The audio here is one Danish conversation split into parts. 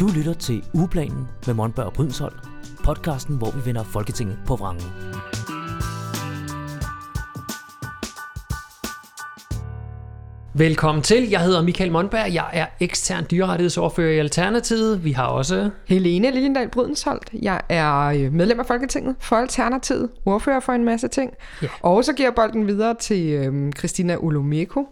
Du lytter til Ugeplanen med Monberg og Brydensholt, podcasten, hvor vi vender Folketinget på vrangen. Velkommen til. Jeg hedder Michael Monberg. Jeg er ekstern dyrerettighedsordfører i Alternativet. Vi har også... Helene Liliendal Brydensholt. Jeg er øh, medlem af Folketinget for Alternativet, ordfører for en masse ting. Ja. Og så giver jeg bolden videre til øh, Christina Olomeko,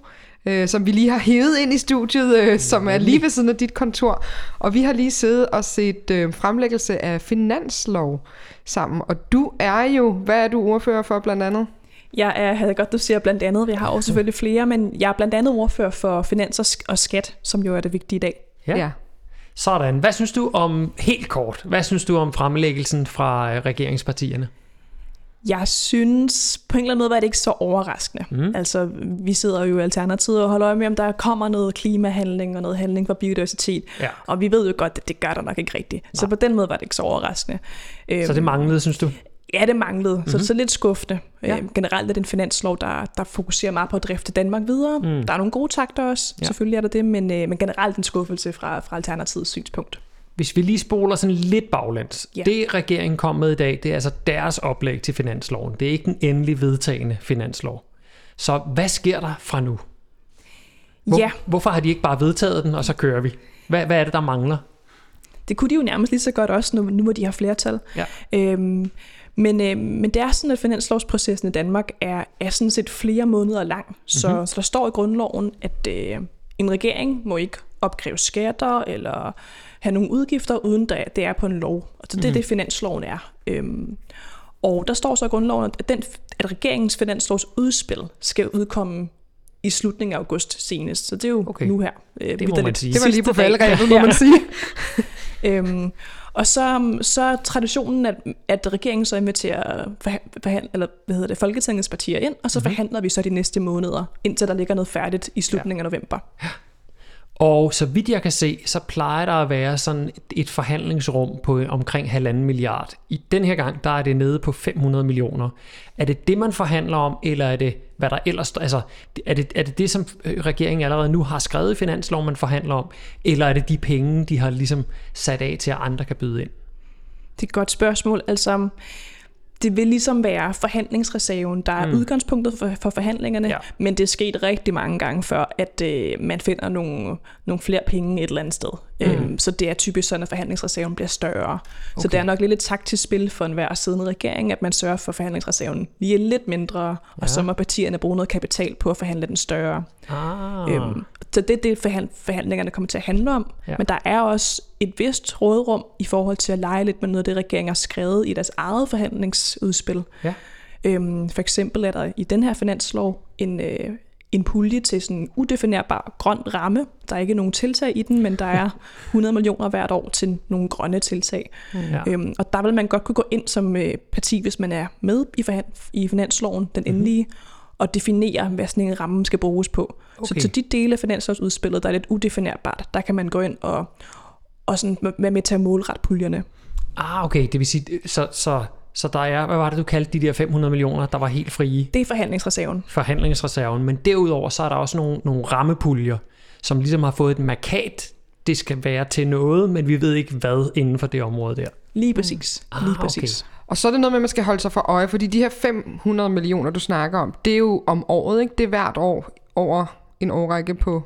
øh, som vi lige har hævet ind i studiet, øh, som er lige ved siden af dit kontor. Og vi har lige siddet og set øh, fremlæggelse af finanslov sammen. Og du er jo, hvad er du ordfører for blandt andet? Jeg er, havde godt, du siger blandt andet, vi har også selvfølgelig flere, men jeg er blandt andet ordfører for finans og, sk- og skat, som jo er det vigtige i dag. Ja. ja. Sådan. Hvad synes du om, helt kort, hvad synes du om fremlæggelsen fra øh, regeringspartierne? Jeg synes, på en eller anden måde var det ikke så overraskende. Mm. Altså, vi sidder jo i Alternativet og holder øje med, om der kommer noget klimahandling og noget handling for biodiversitet. Ja. Og vi ved jo godt, at det gør der nok ikke rigtigt. Nej. Så på den måde var det ikke så overraskende. Så det manglede, synes du? Ja, det manglede. Mm-hmm. Så det er lidt skuffende. Ja. Øhm, generelt er det en finanslov, der, der fokuserer meget på at drifte Danmark videre. Mm. Der er nogle gode takter også, ja. selvfølgelig er der det, men, øh, men generelt en skuffelse fra, fra Alternativets synspunkt. Hvis vi lige spoler sådan lidt baglæns. Ja. Det regeringen kom med i dag, det er altså deres oplæg til finansloven. Det er ikke den endelig vedtagende finanslov. Så hvad sker der fra nu? Hvor, Ja, Hvorfor har de ikke bare vedtaget den, og så kører vi? Hvad, hvad er det, der mangler? det kunne de jo nærmest lige så godt også, nu, nu må de have flertal. Ja. Øhm, men, øh, men det er sådan, at finanslovsprocessen i Danmark er, er sådan set flere måneder lang. Så, Mhm. mm-hmm. så der står i grundloven, at øh, en regering må ikke opkræve skatter eller have nogle udgifter, uden der, det er på en lov. Og så det er det, finansloven er. Øhm, og der står så i grundloven, at, den, at regeringens finanslovsudspil skal udkomme i slutningen af august senest. Så det er jo Okay. nu her. Øh, må man sige. Det var lige på faldrebet, må man sige. Øhm, og så, så er traditionen, at, at regeringen så inviterer forhandle, eller, hvad hedder det, Folketingets partier ind, og så mm-hmm. forhandler vi så de næste måneder, indtil der ligger noget færdigt i slutningen ja. af november. Og så vidt jeg kan se, så plejer der at være sådan et- forhandlingsrum på omkring halvanden milliard. I den her gang, der er det nede på 500 millioner. Er det det, man forhandler om, eller er det, hvad der ellers... Altså, er det, er det det, som øh, regeringen allerede nu har skrevet i finansloven, man forhandler om? Eller er det de penge, de har ligesom sat af til, at andre kan byde ind? Det er et godt spørgsmål. Altså, det vil ligesom være forhandlingsreserven, der er mm. udgangspunktet for, for forhandlingerne, Ja. men det er sket rigtig mange gange før, at øh, man finder nogle, nogle flere penge et eller andet sted. Mm. Øhm, så det er typisk sådan, at forhandlingsreserven bliver større. Okay. Så det er nok lidt et taktisk spil for enhver siddende regering, at man sørger for, at forhandlingsreserven lige lidt mindre, ja. og så må partierne bruge noget kapital på at forhandle den større. Ah, Øhm, så det er det, forhand- forhandlingerne kommer til at handle om. Ja. Men der er også et vist rådrum i forhold til at lege lidt med noget af det, regeringen har skrevet i deres eget forhandlingsudspil. Ja. Øhm, for eksempel er der i den her finanslov en, øh, en pulje til sådan en udefinerbar grøn ramme. Der er ikke nogen tiltag i den, men der er 100 millioner hvert år til nogle grønne tiltag. ja. Øhm, og der vil man godt kunne gå ind som øh, parti, hvis man er med i, forhand- i finansloven, den endelige, og definere, hvad sådan en ramme skal bruges på. Okay. Okay. Så til de dele af finanslovsudspillet, der er lidt udefinerbart, der kan man gå ind og, og sådan være med til at målrette puljerne. ah, okay. Det vil sige, så, så, så der er, hvad var det, du kaldte de der 500 millioner, der var helt frie? Det er forhandlingsreserven. forhandlingsreserven, men derudover så er der også nogle, nogle rammepuljer, som ligesom har fået et markat, det skal være til noget, men vi ved ikke hvad inden for det område der. Lige præcis. Ah, Lige okay. præcis. Og så er det noget med, at man skal holde sig for øje, fordi de her 500 millioner, du snakker om, det er jo om året, ikke? Det er hvert år over en årrække på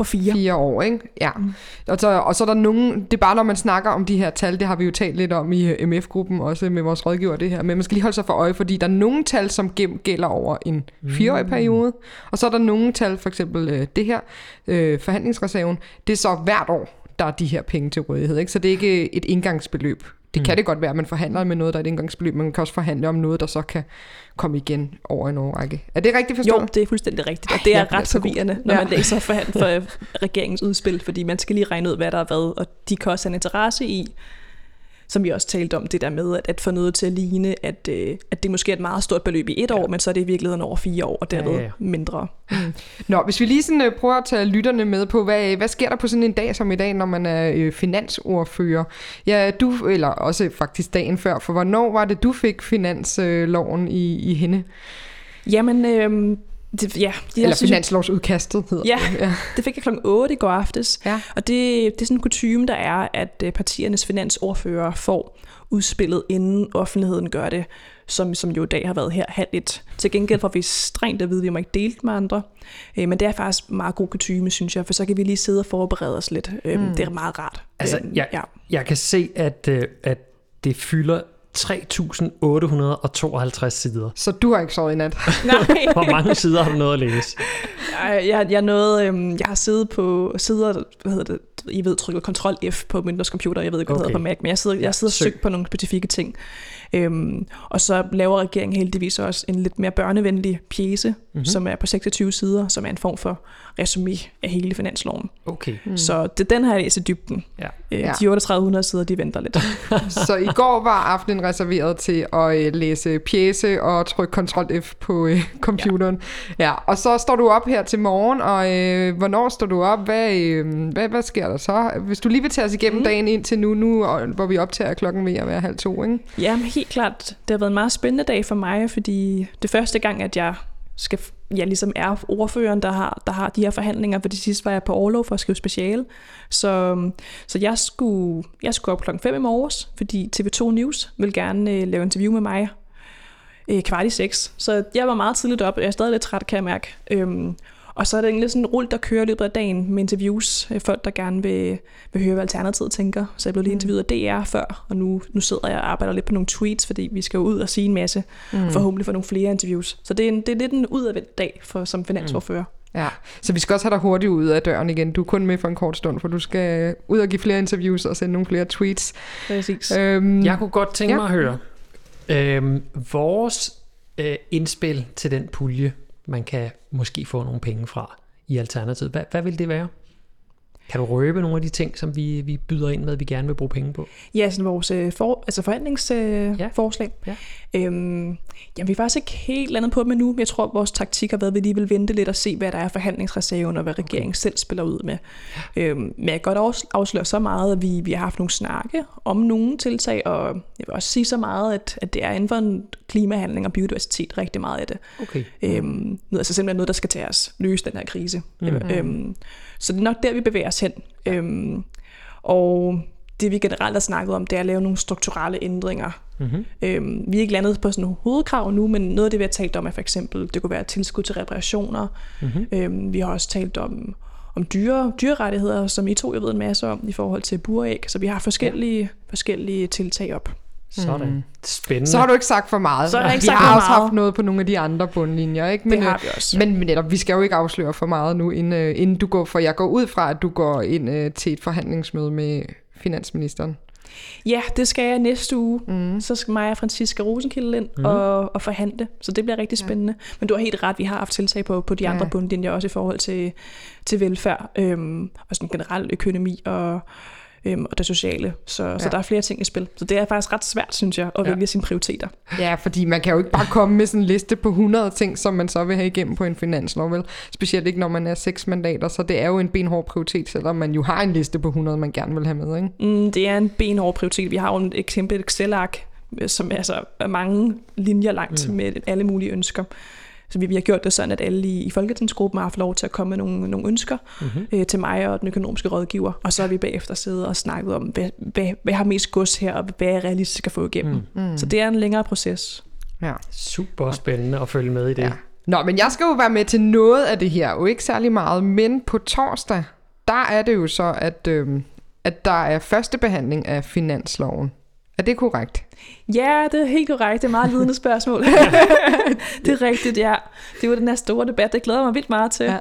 På fire. fire år, ikke? Ja. Mm. Og, så, og så er der nogen, det er bare når man snakker om de her tal, det har vi jo talt lidt om i øh, MF-gruppen, også med vores rådgiver det her, men man skal lige holde sig for øje, fordi der er nogle tal, som gælder over en fireårig periode, og så er der nogle tal, for eksempel øh, det her, øh, forhandlingsreserven, det er så hvert år, der er de her penge til rådighed, ikke? Så det er ikke et indgangsbeløb. Det kan det godt være, at man forhandler med noget, der er et indgangsbeløb, men man kan også forhandle om noget, der så kan komme igen over en årrække. Er det rigtigt forstået? Jo, det er fuldstændig rigtigt, og det er bliver ret god. forvirrende, når Ja. man læser for, for regeringens udspil, fordi man skal lige regne ud, hvad der er hvad, og de kan også have en interesse i, som vi også talte om, det der med at, at få noget til at ligne, at, øh, at det måske er et meget stort beløb i et år, men så er det i virkeligheden over fire år, og derved Ja, ja, ja. mindre. Nå, hvis vi lige sådan, øh, prøver at tage lytterne med på, hvad, hvad sker der på sådan en dag som i dag, når man er øh, finansordfører? Ja, du, eller også faktisk dagen før, for hvornår var det, du fik finansloven i, i hende? Jamen, øh, Det, ja, de, Eller finanslovsudkastet hedder Ja. det. ja. det fik jeg klokken 8 i går aftes. Ja. Og det, det er sådan en kutume, der er, at øh, partiernes finansordfører får udspillet, inden offentligheden gør det, som, som jo i dag har været her halv et. Til gengæld får vi strengt at vide, at vi må ikke dele det med andre. Øh, men det er faktisk meget god kutume, synes jeg, for så kan vi lige sidde og forberede os lidt. Øh, Det er meget rart. Altså, jeg, ja. jeg kan se, at, at det fylder 3.852 sider. Så du har ikke sovet i nat. Nej. Hvor mange sider har du nået at læse? Jeg, jeg, jeg, nåede, øhm, jeg har siddet på sider, hvad hedder det, I ved, trykket Ctrl F på Windows computer, jeg ved ikke, hvad det Okay. hedder på Mac, men jeg sidder, jeg sidder og søg. søgt på nogle specifikke ting. Øhm, og så laver regeringen heldigvis også en lidt mere børnevenlig Mhm. mm-hmm. som er på 26 sider, som er en form for resumé af hele finansloven. Okay. Mm. Så det, den har jeg læst i dybden. Ja. Øh. De 3800 sider, de venter lidt. Så i går var aftenen reserveret til at øh, læse pjæse og trykke Ctrl F på øh, computeren. Ja. ja. Og så står du op her til morgen, og øh, hvornår står du op? Hvad, øh, hvad, hvad sker der så? Hvis du lige vil tage os igennem mm. dagen indtil nu, nu og, hvor vi optager klokken ved at være halv to, ikke? Ja, helt klart. Det har været en meget spændende dag for mig, fordi det første gang, at jeg skal, ja, ligesom er ordføreren, der har, der har de her forhandlinger, for det sidste var jeg på overlov for at skrive speciale. Så, øhm, så jeg, skulle, jeg skulle op klokken 5 i morges, fordi TV2 News vil gerne øh, lave interview med mig øh, kvart i 6. Så jeg var meget tidligt op, og jeg er stadig lidt træt, kan jeg mærke. Øhm, og så er det egentlig sådan en rull, der kører i løbet af dagen med interviews. øh, Folk, der gerne vil, vil høre, hvad Alternativet tænker. Så jeg blev lige interviewet af DR før, og nu, nu sidder jeg og arbejder lidt på nogle tweets, fordi vi skal jo ud og sige en masse, mm. og forhåbentlig få nogle flere interviews. Så det er, en, det er lidt en udadvendt dag for, som finansordfører. Ja, så vi skal også have dig hurtigt ud af døren igen. Du er kun med for en kort stund, for du skal ud og give flere interviews og sende nogle flere tweets. Præcis. Øhm, Jeg kunne godt tænke Ja. mig at høre. Øhm, vores øh, indspil til den pulje, man kan måske få nogle penge fra i Alternativet, hvad, hvad vil det være? Kan du røbe nogle af de ting, som vi, vi byder ind med, vi gerne vil bruge penge på? Ja, sådan vores øh, for, altså forhandlingsforslag. Ja. Øh. Ja. Øhm, jamen, vi er faktisk ikke helt landet på dem endnu, men jeg tror, at vores taktik har været, at vi lige vil vente lidt og se, hvad der er forhandlingsreserven, og hvad regeringen selv spiller ud med. Øhm, men jeg kan godt afs- afsløre så meget, at vi, vi har haft nogle snakke om nogle tiltag, og jeg vil også sige så meget, at, at det er inden for en klimahandling og biodiversitet rigtig meget af det. Okay. Øhm, altså simpelthen noget, der skal til os løse den her krise. Mm. Øhm, så det er nok der, vi bevæger os hen. Øhm, og det vi generelt har snakket om, det er at lave nogle strukturelle ændringer. Mm-hmm. Øhm, vi er ikke landet på sådan nogle hovedkrav nu, men noget af det, vi har talt om, er for eksempel, det kunne være tilskud til reparationer. Mm-hmm. Øhm, vi har også talt om, om dyre, dyrerettigheder, som I to jeg ved en masse om, i forhold til buræg. Så vi har forskellige, ja. forskellige tiltag op. Sådan. Mm. Spændende. Så har du ikke sagt for meget. Så har jeg ikke vi sagt har for også meget. haft noget på nogle af de andre bundlinjer, ikke? Det øh, har vi også. Men, men netop, vi skal jo ikke afsløre for meget nu, inden, øh, inden du går, for jeg går ud fra, at du går ind øh, til et forhandlingsmøde med finansministeren. Ja, det skal jeg næste uge. Mm. Så skal mig og Franziska Rosenkilde ind mm. og, og forhandle. Så det bliver rigtig spændende. Ja. Men du har helt ret, vi har haft tiltag på, på de andre Ja. bundlinjer, også i forhold til, til velfærd øhm, og sådan generel økonomi og, øhm, og det sociale. Så, ja. så der er flere ting i spil. Så det er faktisk ret svært, synes jeg, at Ja. vælge sine prioriteter. Ja, fordi man kan jo ikke bare komme med sådan en liste på 100 ting, som man så vil have igennem på en finanslov, vel? Specielt ikke, når man er seks mandater, så det er jo en benhård prioritet, selvom man jo har en liste på 100, man gerne vil have med, ikke? Mm, det er en benhård prioritet. Vi har jo et kæmpe Excel-ark, øh, som altså er mange linjer langt mm. med alle mulige ønsker. Så vi, vi har gjort det sådan, at alle i, i Folketingsgruppen har haft lov til at komme med nogle, nogle ønsker mm-hmm. øh, til mig og den økonomiske rådgiver. Og så har vi bagefter siddet og snakket om, hvad, hvad, hvad har mest gods her, og hvad er realistisk at få igennem. Mm. Så det er en længere proces. Ja. Super spændende at følge med i det. ja. Nå, men jeg skal jo være med til noget af det her, jo ikke særlig meget, men på torsdag, der er det jo så, at, øhm, at der er første behandling af finansloven. Er det korrekt? Ja, det er helt korrekt. Det er meget vidende spørgsmål. det er rigtigt, ja. Det var den her store debat. Det glæder mig vildt meget til. Ja.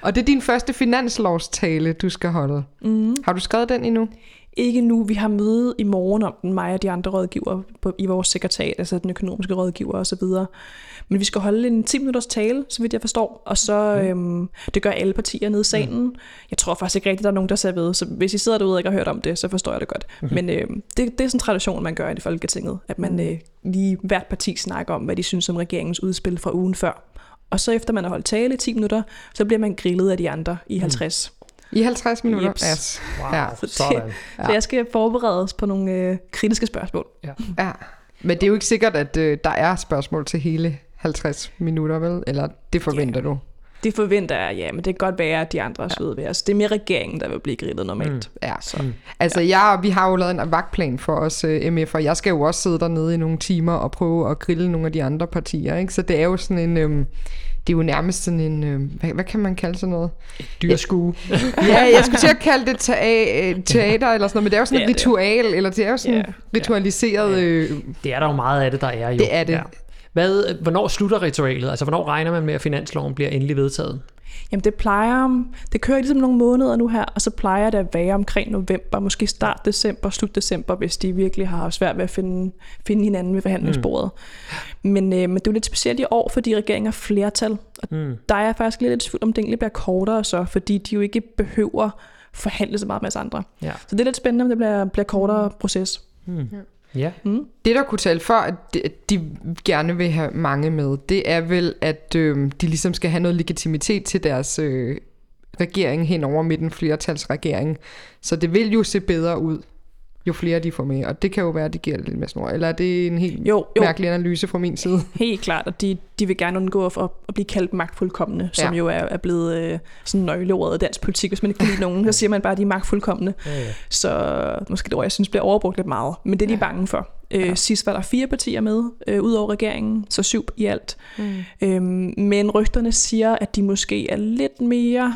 Og det er din første finanslovstale, du skal holde. Mm. Har du skrevet den endnu? Ikke nu. Vi har møde i morgen om den, mig og de andre rådgiver på, i vores sekretariat, altså den økonomiske rådgiver og så videre. Men vi skal holde en 10 minutters tale, så vidt jeg forstår, og så øhm, det gør alle partier nede i salen. Jeg tror faktisk ikke rigtigt, der er nogen, der ser ved, så hvis I sidder derude og ikke har hørt om det, så forstår jeg det godt. Men øhm, det, det er sådan en tradition, man gør i Folketinget, at man øh, lige hvert parti snakker om, hvad de synes om regeringens udspil fra ugen før. Og så efter man har holdt tale i 10 minutter, så bliver man grillet af de andre i 50. I 50 minutter? Jeps. Yes. Wow, Ja. Så, det, sådan. så jeg skal forberedes på nogle øh, kritiske spørgsmål. Ja. Men det er jo ikke sikkert, at øh, der er spørgsmål til hele 50 minutter, vel? Eller det forventer du? Det forventer jeg, ja, men det kan godt være, at de andre er søde ved os. Det er mere regeringen, der vil blive grillet normalt. Mm. Ja, så. Altså, jeg, vi har jo lavet en vagtplan for os uh, MF, og jeg skal jo også sidde dernede i nogle timer og prøve at grille nogle af de andre partier, ikke? Så det er jo sådan en... Øhm, det er jo nærmest sådan en, øh, hvad, hvad kan man kalde sådan noget? Dyrskue. ja, jeg skulle til at kalde det teater, teater eller sådan noget, men det er jo sådan et er det. ritual, eller det er jo sådan Ja, ritualiseret... Øh, Det er der jo meget af det, der er jo. Det er det. Hvad, hvornår slutter ritualet? Altså, hvornår regner man med, at finansloven bliver endelig vedtaget? Jamen det plejer, det kører ligesom nogle måneder nu her, og så plejer det at være omkring november, måske start december, slut december, hvis de virkelig har svært ved at finde, finde hinanden ved forhandlingsbordet. Mm. Men, øh, men det er jo lidt specielt i år, fordi regeringen har flertal, og mm. der er jeg faktisk lidt i tvivl om, det egentlig bliver kortere så, fordi de jo ikke behøver forhandle så meget med os andre. Ja. Så det er lidt spændende, om det bliver, bliver kortere proces. Ja. Ja. Mm. Det, der kunne tale for, at de, at de gerne vil have mange med, det er vel, at øh, de ligesom skal have noget legitimitet til deres øh, regering hen over midten flertalsregering. Så det vil jo se bedre ud, jo flere de får med. Og det kan jo være, at de giver lidt mere snor. Eller er det en helt Jo, jo. mærkelig analyse fra min side? Helt klart, og de, de vil gerne undgå at, at blive kaldt magtfuldkommende, som Ja. jo er, er blevet øh, sådan nøgleordet i dansk politik. Hvis man ikke kan lide nogen, så siger man bare, at de er magtfuldkommende. Ja, ja. Så måske det ord, jeg synes bliver overbrugt lidt meget. Men det er de bange for. Øh, ja. Sidst var der fire partier med, øh, ud over regeringen, så syv i alt. Mm. Øhm, men rygterne siger, at de måske er lidt mere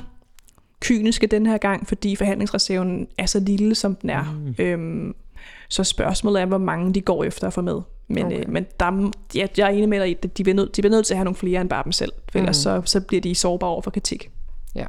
kyniske den her gang, fordi forhandlingsreserven er så lille, som den er. Mm. Øhm, så spørgsmålet er, hvor mange de går efter at få med. Men, okay. Øh, men der, er- ja, jeg er enig med dig i, at de bliver, nødt, de bliver nødt til at have nogle flere end bare dem selv, for ellers så, så bliver de sårbare over for kritik. Ja.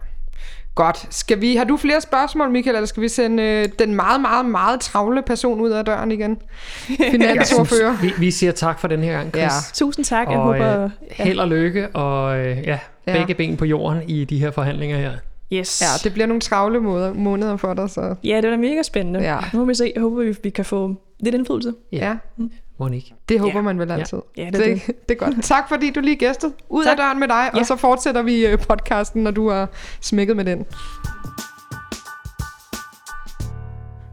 Godt. Skal vi, har du flere spørgsmål, Michael, eller skal vi sende øh, den meget, meget, meget travle person ud af døren igen? Finansordfører. Vi, vi siger tak for den her gang, Chris. Ja. Tusind tak, jeg Og håber... øh, held og lykke, og øh, ja, Ja. begge ben på jorden i de her forhandlinger her. Yes. Ja, det bliver nogle travle måneder, måneder for dig, så Ja, det er mega spændende. Ja. Nu må vi se. Jeg håber, vi, vi kan få lidt indflydelse. ja, Monique. det håber Ja. man vel altid. Ja, det er det, det er godt. Tak fordi du lige gæstede. Ud af Tak. døren med dig, Ja. og så fortsætter vi øh, podcasten, når du har smækket med den.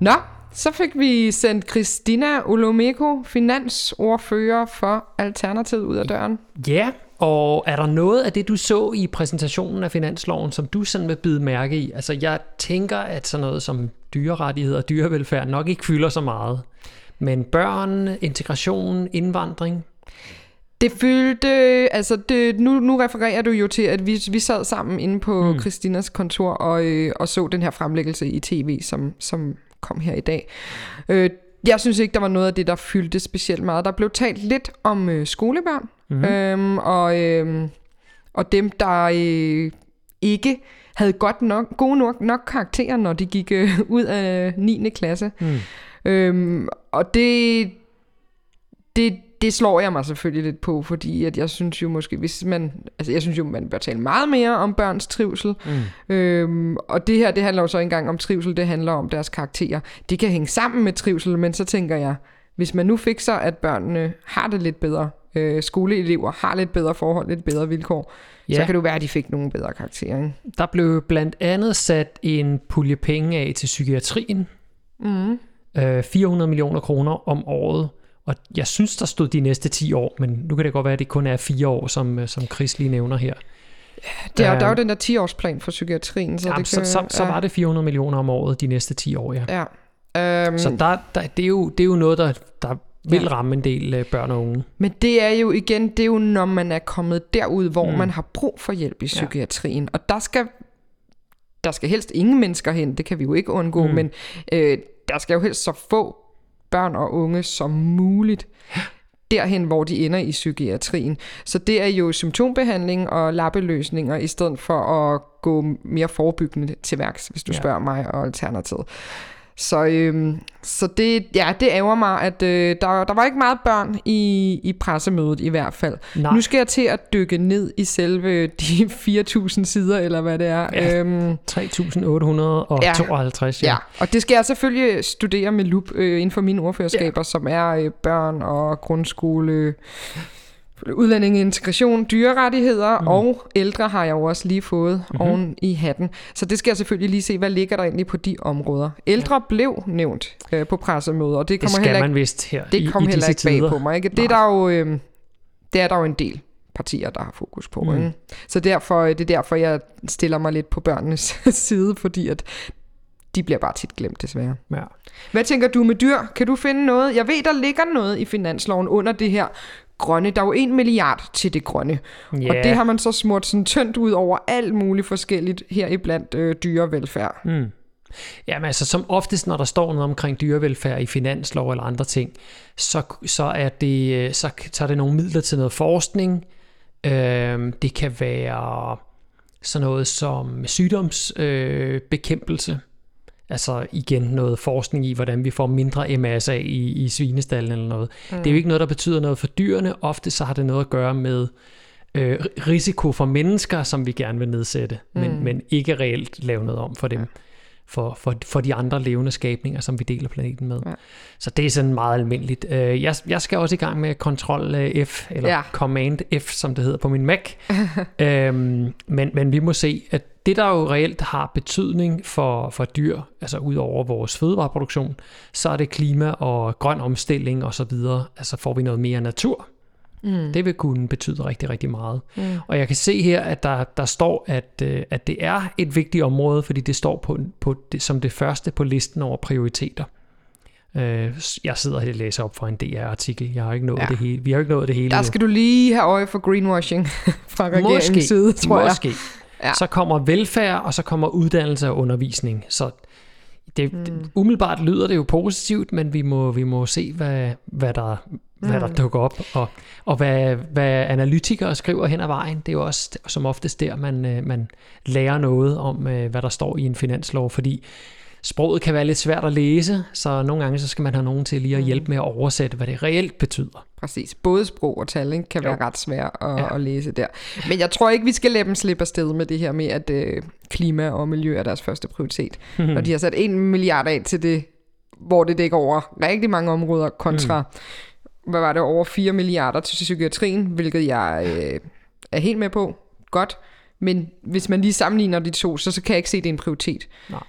Nå, så fik vi sendt Christina Olomeko, finansordfører for Alternativet, ud af døren. Ja, og er der noget af det, du så i præsentationen af finansloven, som du sådan vil bide mærke i? Altså, jeg tænker, at sådan noget som dyrerettigheder og dyrevelfærd nok ikke fylder så meget. Men børn, integration, indvandring, Det fyldte, altså det, nu, nu refererer du jo til, at vi, vi sad sammen inde på mm. Christinas kontor og, øh, og så den her fremlæggelse i tv, som, som kom her i dag. Øh, jeg synes ikke, der var noget af det, der fyldte specielt meget. Der blev talt lidt om øh, skolebørn, mm-hmm. øhm, og, øh, og dem, der øh, ikke havde godt nok, gode nok, nok karakterer, når de gik øh, ud af 9. klasse. Mm. Øhm, og det, det, det slår jeg mig selvfølgelig lidt på, fordi at jeg synes jo måske, hvis man, altså jeg synes jo, man bør tale meget mere om børns trivsel. Mm. Øhm, og det her, det handler jo så ikke engang om trivsel, det handler om deres karakterer. Det kan hænge sammen med trivsel, men så tænker jeg, hvis man nu fikser, at børnene har det lidt bedre, øh, skoleelever har lidt bedre forhold, lidt bedre vilkår, ja. så kan det være, at de fik nogle bedre karakterer. Ikke? der blev blandt andet sat en pulje penge af til psykiatrien. Mm. Øh, 400 millioner kroner om året. Og jeg synes, der stod de næste 10 år, men nu kan det godt være, at det kun er 4 år, som, øh, som Chris lige nævner her. Det er, Øhm, der er jo den der 10-årsplan for psykiatrien. Så, Jamen, det så, kan, så, så var det 400 millioner om året de næste 10 år, ja. Ja. Øhm, Så der, der, det, er jo, det er jo noget, der, der vil Ja. ramme en del øh, børn og unge. Men det er jo igen, det er jo når man er kommet derud, hvor mm. man har brug for hjælp i psykiatrien. Og der skal, der skal helst ingen mennesker hen, det kan vi jo ikke undgå, mm. men øh, der skal jo helst så få børn og unge som muligt derhen, hvor de ender i psykiatrien. Så det er jo symptombehandling og lappeløsninger, i stedet for at gå mere forebyggende til værks, hvis du ja. Spørger mig og Alternativet. Så, øhm, så det, ja, det ærger mig, at øh, der, der var ikke meget børn i, i pressemødet i hvert fald. Nej. Nu skal jeg til at dykke ned i selve de 4.000 sider, eller hvad det er. Ja. Øhm, 3.852, ja. ja, og det skal jeg selvfølgelig studere med lup øh, inden for mine ordførerskaber, ja. som er øh, børn og grundskole, udlændinge, integration, dyrerettigheder mm. og ældre har jeg jo også lige fået Mhm. mm-hmm. oven i hatten. Så det skal jeg selvfølgelig lige se, hvad ligger der egentlig på de områder. Ældre ja. blev nævnt øh, på pressemøder, og det Det kommer skal heller man ikke, vist her det i, kom i heller disse ikke bag tider. på mig. Ikke? Det, er der jo, øh, det er der jo en del partier, der har fokus på. Mm. Ikke? Så derfor, øh, det er derfor, jeg stiller mig lidt på børnenes side, fordi at de bliver bare tit glemt, desværre. Ja. Hvad tænker du med dyr? Kan du finde noget? Jeg ved, der ligger noget i finansloven under det her grønne. Der er jo en milliard til det grønne. Ja. Og det har man så smurt sådan tyndt ud over alt muligt forskelligt her i blandt øh, dyrevelfærd. Mm. Jamen altså, som oftest, når der står noget omkring dyrevelfærd i finanslov eller andre ting, så, så, er, det, øh, så, så er det nogle midler til noget forskning. Øhm, det kan være sådan noget som sygdomsbekæmpelse. Øh, bekæmpelse. Altså igen noget forskning i, hvordan vi får mindre MRSA i, i svinestallen eller noget. Mm. Det er jo ikke noget, der betyder noget for dyrene. Ofte så har det noget at gøre med øh, risiko for mennesker, som vi gerne vil nedsætte, mm. men, men ikke reelt lave noget om for dem. Ja for, for, for de andre levende skabninger, som vi deler planeten med. Ja. Så det er sådan meget almindeligt. Øh, jeg, jeg skal også i gang med Control øh, F, eller ja. Command F, som det hedder på min Mac. øhm, men, men vi må se, at det der jo reelt har betydning for, for dyr, altså ud over vores fødevareproduktion, så er det klima og grøn omstilling osv. Altså får vi noget mere natur, Mm. Det vil kunne betyde rigtig, rigtig meget. Mm. Og jeg kan se her, at der, der står, at, øh, at det er et vigtigt område, fordi det står på, på det, som det første på listen over prioriteter. Øh, jeg sidder her og læser op fra en DR-artikel. Jeg har ikke nået ja. det hele. Vi har ikke nået det hele Der skal nu. du lige have øje for greenwashing fra regeringens måske, side, tror jeg. Ja. Så kommer velfærd, og så kommer uddannelse og undervisning. Så det, mm. det, umiddelbart lyder det jo positivt, men vi må, vi må se, hvad, hvad der hvad der mm. dukker op, og, og hvad, hvad analytikere skriver hen ad vejen. Det er jo også som oftest der, man, øh, man lærer noget om, øh, hvad der står i en finanslov, fordi sproget kan være lidt svært at læse, så nogle gange så skal man have nogen til lige at mm. hjælpe med at oversætte, hvad det reelt betyder. Præcis. Både sprog og tal ikke, kan jo. være ret svært at, ja. at læse der. Men jeg tror ikke, vi skal lade dem slippe afsted med det her med, at øh, klima og miljø er deres første prioritet. Når de har sat en milliard af til det, hvor det dækker over rigtig mange områder, kontra mm hvad var det, over 4 milliarder til psykiatrien, hvilket jeg øh, er helt med på. Godt. Men hvis man lige sammenligner de to, så, så kan jeg ikke se, at det er en prioritet. Nej.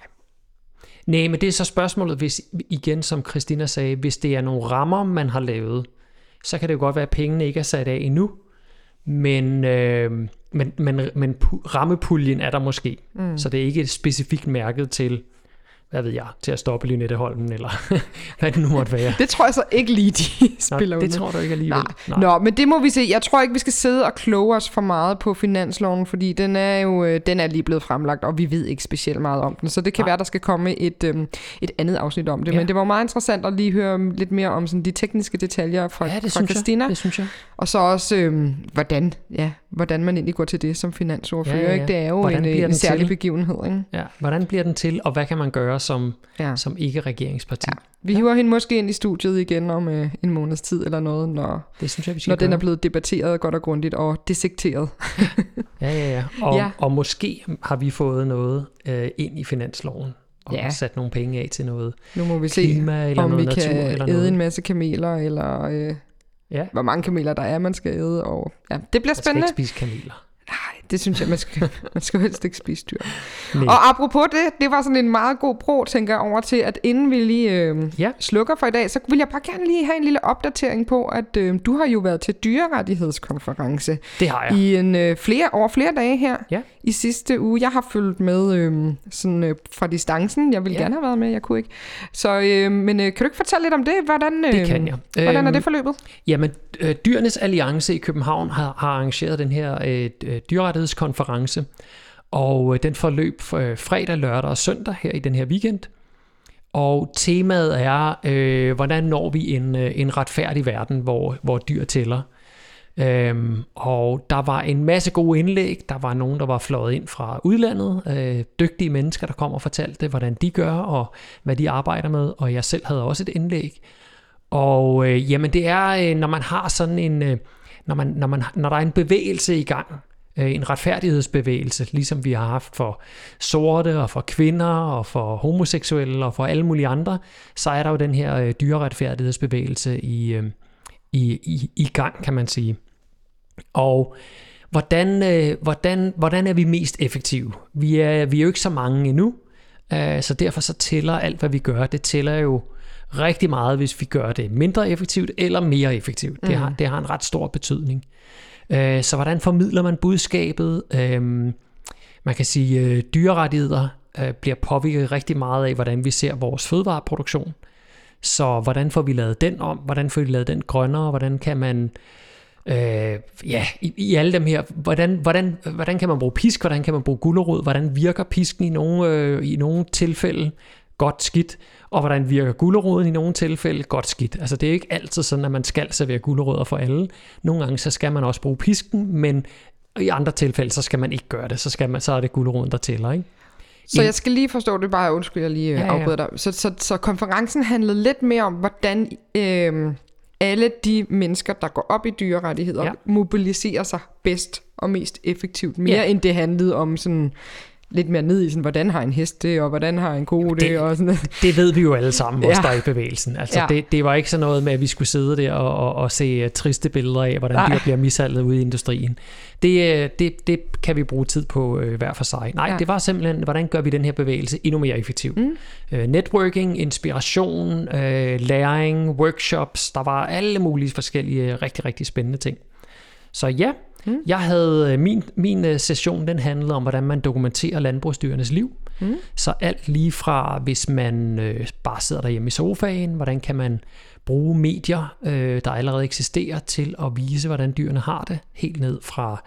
Nej, men det er så spørgsmålet, hvis igen, som Christina sagde, hvis det er nogle rammer, man har lavet, så kan det jo godt være, at pengene ikke er sat af endnu, men, øh, men, men, men rammepuljen er der måske. Mm. Så det er ikke specifikt mærket til hvad ved jeg, til at stoppe Lynetteholmen, eller hvad det nu måtte være. det tror jeg så ikke lige, de spiller Nå, det tror du ikke alligevel. Nej. Nej. Nå, men det må vi se. Jeg tror ikke, vi skal sidde og kloge os for meget på finansloven, fordi den er jo øh, den er lige blevet fremlagt, og vi ved ikke specielt meget om den. Så det kan Nej. være, der skal komme et, øhm, et andet afsnit om det. Ja. Men det var meget interessant at lige høre lidt mere om sådan, de tekniske detaljer fra, ja, det fra Christina. Jeg. Det synes jeg. Og så også, øhm, hvordan, ja, hvordan man egentlig går til det som finansordfører. Ja, ja, ja. Ikke? Det er jo hvordan en, en særlig til? begivenhed. Ikke? Ja, hvordan bliver den til, og hvad kan man gøre som, ja. som ikke-regeringsparti? Ja. Vi ja. hiver hende måske ind i studiet igen om øh, en måneds tid eller noget, når, det synes jeg, vi skal når gøre. den er blevet debatteret godt og grundigt og dissekteret. ja, ja, ja. Og, ja. og måske har vi fået noget øh, ind i finansloven og ja. sat nogle penge af til noget Nu må vi se, eller om noget vi kan eller æde noget. en masse kameler, eller øh, ja. hvor mange kameler der er, man skal æde. Og, ja, det bliver spændende. Man skal ikke spise kameler. Det synes jeg, man skal, man skal helst ikke spise dyr. Nej. Og apropos det, det var sådan en meget god bro, tænker jeg, over til, at inden vi lige øh, ja. slukker for i dag, så vil jeg bare gerne lige have en lille opdatering på, at øh, du har jo været til dyrerettighedskonference. Det har jeg. I en, øh, flere, over flere dage her ja. i sidste uge. Jeg har fulgt med øh, sådan, øh, fra distancen. Jeg ville ja. gerne have været med, jeg kunne ikke. Så, øh, men øh, kan du ikke fortælle lidt om det? Hvordan, øh, det kan jeg. Hvordan er øhm, det forløbet? Jamen, øh, Dyrenes Alliance i København har, har arrangeret den her øh, øh konference. og øh, den forløb øh, fredag, lørdag og søndag her i den her weekend. Og temaet er, øh, hvordan når vi en, øh, en retfærdig verden, hvor, hvor dyr tæller. Øhm, og der var en masse gode indlæg. Der var nogen, der var fløjet ind fra udlandet. Øh, dygtige mennesker, der kom og fortalte, hvordan de gør og hvad de arbejder med. Og jeg selv havde også et indlæg. Og øh, jamen det er, øh, når man har sådan en, øh, når, man, når, man, når der er en bevægelse i gang, en retfærdighedsbevægelse, ligesom vi har haft for sorte og for kvinder og for homoseksuelle og for alle mulige andre, så er der jo den her øh, dyreretfærdighedsbevægelse i, øh, i, i, i gang, kan man sige. Og hvordan, øh, hvordan, hvordan er vi mest effektive? Vi er, vi er jo ikke så mange endnu, øh, så derfor så tæller alt, hvad vi gør, det tæller jo rigtig meget, hvis vi gør det mindre effektivt eller mere effektivt. Mm. Det, har, det har en ret stor betydning. Øh, så hvordan formidler man budskabet? Øh, man kan sige, øh, dyrerettigheder øh, bliver påvirket rigtig meget af, hvordan vi ser vores fødevareproduktion. Så hvordan får vi lavet den om? Hvordan får vi lavet den grønnere? Hvordan kan man øh, ja, i, i alle dem her, hvordan, hvordan, hvordan kan man bruge pisk, hvordan kan man bruge gulerod, hvordan virker pisken i nogle, øh, i nogle tilfælde godt skidt, og hvordan virker guleroden i nogle tilfælde godt skidt. Altså det er ikke altid sådan, at man skal servere gulerødder for alle. Nogle gange så skal man også bruge pisken, men i andre tilfælde, så skal man ikke gøre det. Så, skal man, så er det guleroden, der tæller, ikke? Så jeg skal lige forstå det, bare undskyld, jeg lige ja, ja. afbryder dig. Så, så, så konferencen handlede lidt mere om, hvordan øh, alle de mennesker, der går op i dyrerettigheder, ja. mobiliserer sig bedst og mest effektivt. Mere ja. end det handlede om sådan lidt mere ned i, sådan, hvordan har en hest det, og hvordan har en ko det, det og sådan Det ved vi jo alle sammen, ja. der er i bevægelsen. Altså, ja. det, det var ikke sådan noget med, at vi skulle sidde der og, og, og se uh, triste billeder af, hvordan Nej. dyr bliver mishandlet ude i industrien. Det, uh, det, det kan vi bruge tid på uh, hver for sig. Nej, ja. det var simpelthen, hvordan gør vi den her bevægelse endnu mere effektiv? Mm. Uh, networking, inspiration, uh, læring, workshops, der var alle mulige forskellige rigtig, rigtig spændende ting. Så ja, Mm. Jeg havde øh, min, min øh, session, den handlede om, hvordan man dokumenterer landbrugsdyrenes liv. Mm. Så alt lige fra, hvis man øh, bare sidder derhjemme i sofaen, hvordan kan man bruge medier, øh, der allerede eksisterer, til at vise, hvordan dyrene har det. Helt ned fra,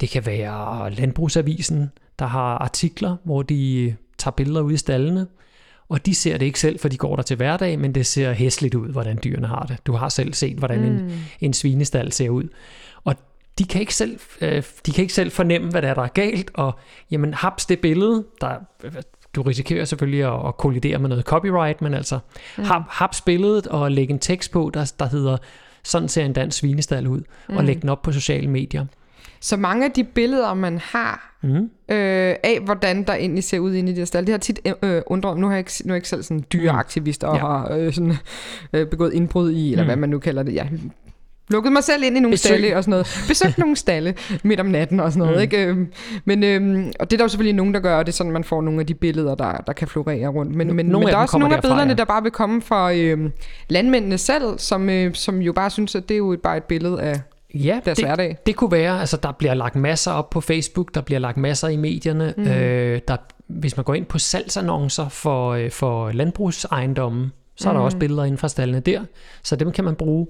det kan være Landbrugsavisen, der har artikler, hvor de tager billeder ud i stallene. Og de ser det ikke selv, for de går der til hverdag, men det ser hæsligt ud, hvordan dyrene har det. Du har selv set, hvordan mm. en, en svinestal ser ud. Og de kan ikke selv, øh, de kan ikke selv fornemme, hvad der er, der er galt, og jamen, haps det billede, der, du risikerer selvfølgelig at, at kollidere med noget copyright, men altså, mm. haps billedet og lægge en tekst på, der, der hedder, sådan ser en dansk svinestal ud, mm. og lægge den op på sociale medier. Så mange af de billeder, man har mm. øh, af, hvordan der egentlig ser ud inde i de her stald, det har tit øh, undret, nu har jeg ikke, nu er jeg ikke selv sådan dyreaktivist og ja. har øh, sådan, øh, begået indbrud i, eller mm. hvad man nu kalder det. Jeg Lukkede mig selv ind i nogle Besøg. stalle og sådan noget. Besøgte nogle stalle midt om natten og sådan noget. Mm. Ikke? Øhm, men, øhm, og det er der jo selvfølgelig nogen, der gør, og det er sådan, man får nogle af de billeder, der, der kan florere rundt. Men, men, men der er også nogle af billederne, ja. der bare vil komme fra øhm, landmændene selv, som, øh, som jo bare synes, at det er jo bare et billede af, Ja, deres det, hverdag. det kunne være, altså der bliver lagt masser op på Facebook, der bliver lagt masser i medierne. Mm. Øh, der, hvis man går ind på salgsannoncer for, øh, for landbrugsejendommen, så er der mm. også billeder inden fra stallene der, så dem kan man bruge.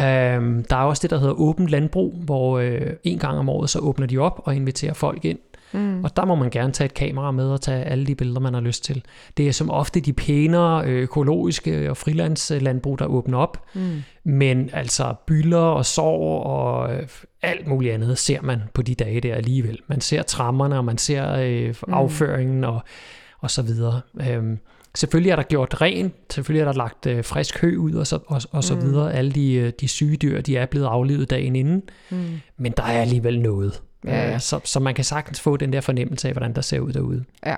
Um, der er også det, der hedder åbent landbrug, hvor uh, en gang om året, så åbner de op og inviterer folk ind. Mm. Og der må man gerne tage et kamera med og tage alle de billeder, man har lyst til. Det er som ofte de pænere økologiske og frilandslandbrug, der åbner op. Mm. Men altså bylder og sår og øh, alt muligt andet ser man på de dage der alligevel. Man ser trammerne, og man ser øh, mm. afføringen og, og så videre. Um, Selvfølgelig er der gjort rent, selvfølgelig er der lagt øh, frisk hø ud og så, og, og så mm. videre. Alle de, øh, de syge dyr, de er blevet aflevet dagen inden. Mm. Men der er alligevel noget. Ja, ja. Så, så man kan sagtens få den der fornemmelse af, hvordan der ser ud derude. Ja.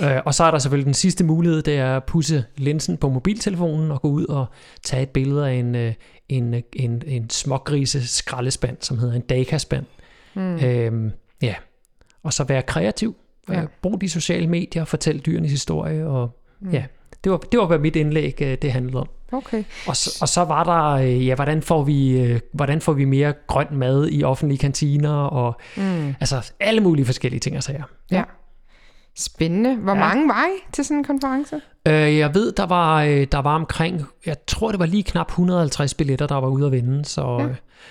Øh, og så er der selvfølgelig den sidste mulighed, det er at pusse linsen på mobiltelefonen og gå ud og tage et billede af en, øh, en, øh, en, en smågrise skraldespand, som hedder en dakaspand. Mm. Øhm, ja. Og så være kreativ. Ja. Brug de sociale medier, fortæl dyrenes historie og Mm. Ja, det var, det var, hvad mit indlæg øh, det handlede om. Okay. Og, så, og så var der, øh, ja, hvordan får vi, øh, hvordan får vi mere grøn mad i offentlige kantiner, og mm. altså alle mulige forskellige ting og sager. Ja. ja. Spændende. Hvor ja. mange var I til sådan en konference? Øh, jeg ved, der var, der var omkring, jeg tror det var lige knap 150 billetter, der var ude at vinde, så, ja.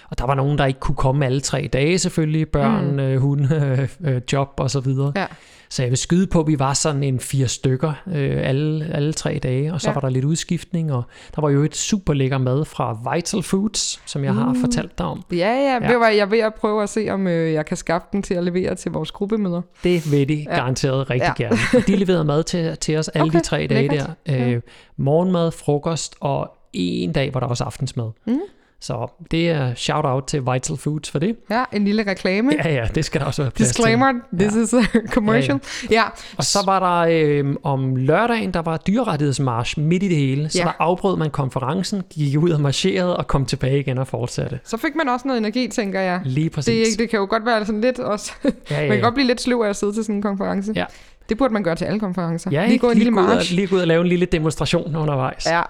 og der var nogen, der ikke kunne komme alle tre dage selvfølgelig, børn, mm. hunde, job og så videre. Ja. Så jeg vil skyde på, at vi var sådan en fire stykker øh, alle, alle tre dage, og så ja. var der lidt udskiftning, og der var jo et super lækker mad fra Vital Foods, som jeg mm. har fortalt dig om. Ja, ja, ja. Var, jeg er ved at prøve at se, om øh, jeg kan skaffe den til at levere til vores gruppemøder. Det vil de ja. garanteret rigtig ja. gerne. De leverede mad til, til os alle okay. de tre dage Lækkert. der. Øh, morgenmad, frokost og en dag var der også aftensmad. Mm. Så det er shout-out til Vital Foods for det. Ja, en lille reklame. Ja, ja, det skal der også være plads Disclaimer, til. this ja. is a commercial. Ja, ja. ja. Og så var der øh, om lørdagen, der var dyrrettighedsmarsch midt i det hele. Så ja. der afbrød man konferencen, gik ud og marcherede og kom tilbage igen og fortsatte. Så fik man også noget energi, tænker jeg. Lige præcis. Det, det kan jo godt være sådan lidt også... Ja, ja, ja. man kan godt blive lidt sløv af at sidde til sådan en konference. Ja, Det burde man gøre til alle konferencer. Ja, lige gå en lille gå ud og, march. lige gå ud og lave en lille demonstration undervejs. Ja,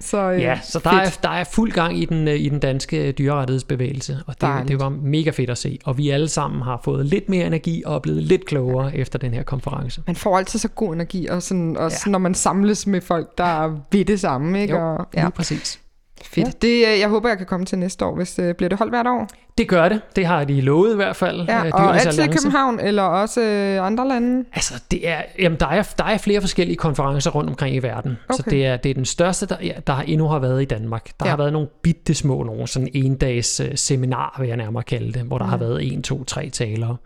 så, øh, Ja, så der fedt. er, der er fuld gang i den, øh, i den danske dyrerettighedsbevægelse, og det, Dejligt. det var mega fedt at se. Og vi alle sammen har fået lidt mere energi og er blevet lidt klogere efter den her konference. Man får altid så god energi, og sådan, også Ja. når man samles med folk, der ved det samme. Ikke? Jo, Og, ja. ja, lige præcis. Fedt. Ja. Det, øh, jeg håber, jeg kan komme til næste år, hvis det bliver det holdt hvert år. Det gør det. Det har de lovet i hvert fald. Ja, øh, og altid i Alliance. København, eller også øh, andre lande. Altså, det er, jamen, der, er, der er flere forskellige konferencer rundt omkring i verden. Okay. Så det er, det er den største, der, der endnu har været i Danmark. Der Ja. har været nogle bitte små, nogle sådan en dags uh, seminar, vil jeg nærmere kalde det, hvor der Mm. har været en, to, tre talere.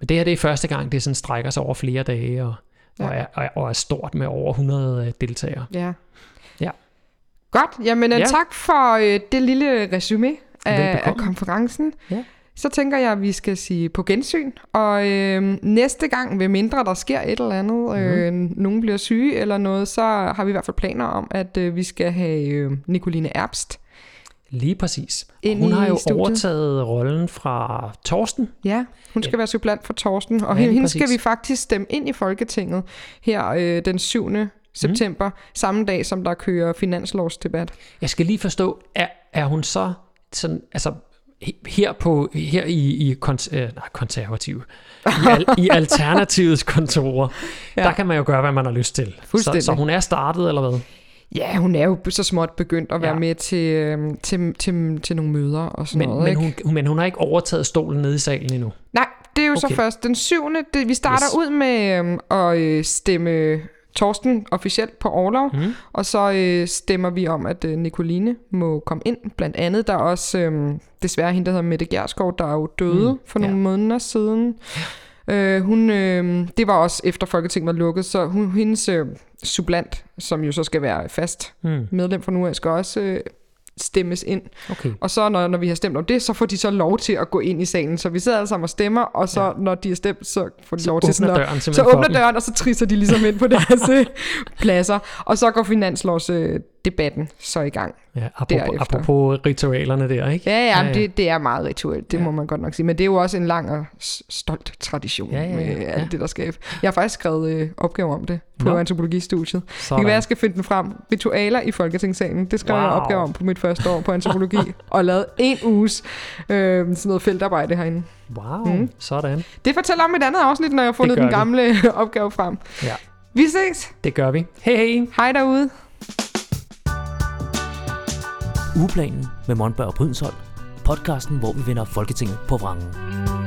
Men det her det er første gang, det sådan strækker sig over flere dage, og, ja. Ja. og, er, og, er, og er stort med over 100 øh, deltagere. Ja. Ja. Godt, jamen Ja. ja. tak for øh, det lille resume af, af konferencen. Ja. Så tænker jeg, at vi skal sige på gensyn. Og øh, næste gang, ved mindre der sker et eller andet, øh, Mhm. nogen bliver syge eller noget, så har vi i hvert fald planer om, at øh, vi skal have øh, Nicoline Erbst. Lige præcis. Og Ind hun har jo studiet. overtaget rollen fra Torsten. Ja, hun skal Ja. være supplant for Torsten, og Ja, hende skal præcis. vi faktisk stemme ind i Folketinget her øh, den 7. Mhm. september, samme dag som der kører finanslovsdebat. Jeg skal lige forstå, er, er hun så sådan, altså he- her på her i, i kons, øh, nej, konservative i, al, i alternativets kontorer ja. Der kan man jo gøre hvad man har lyst til så, så hun er startet eller hvad Ja, hun er jo så småt begyndt at være Ja. med til, øh, til, til, til nogle møder og sådan men, noget. men, ikke? hun, men hun har ikke overtaget stolen nede i salen endnu Nej, det er jo okay. Så først den syvende. Det, vi starter Yes. ud med øh, at øh, stemme Torsten officielt på overlov, Mhm. og så øh, stemmer vi om, at øh, Nicoline må komme ind. Blandt andet, der er også øh, desværre hende, der hedder Mette Gjerskov, der er jo døde Mm, mm. for nogle ja. måneder siden. Øh, hun, øh, det var også efter Folketinget var lukket, så hun, hendes øh, sublant, som jo så skal være fast hmm. medlem fra nu af, skal også øh, stemmes ind. okay Og så når, når vi har stemt om det, så får de så lov til at gå ind i salen. Så vi sidder alle sammen og stemmer, og så Ja. når de er stemt, så får de så lov til sådan åbner at... døren Så åbner døren, og så trisser de ligesom ind på deres øh, pladser. Og så går finanslovsdebatten øh, debatten så i gang. ja, apropos, derefter. apropos ritualerne der ikke Ja, ja, Ja, ja. Det, det er meget rituelt, det Ja. må man godt nok sige. Men det er jo også en lang og stolt tradition Ja, ja, ja. med alt Ja. det, der skal. Jeg har faktisk skrevet øh, opgaver om det på Nå. antropologistudiet. Det kan Sådan. være, jeg skal finde den frem. Ritualer i Folketingssalen. Det skrev wow. jeg opgave om på mit første år på antropologi. og lavet en uges øh, sådan noget feltarbejde herinde. wow Mm. sådan Det fortæller om et andet afsnit, når jeg har fundet den gamle opgave frem. Ja. Vi ses. det gør vi hej hej Hej derude. Ugeplanen med Monberg og Brydensholt. Podcasten, hvor vi vender Folketinget på vrangen.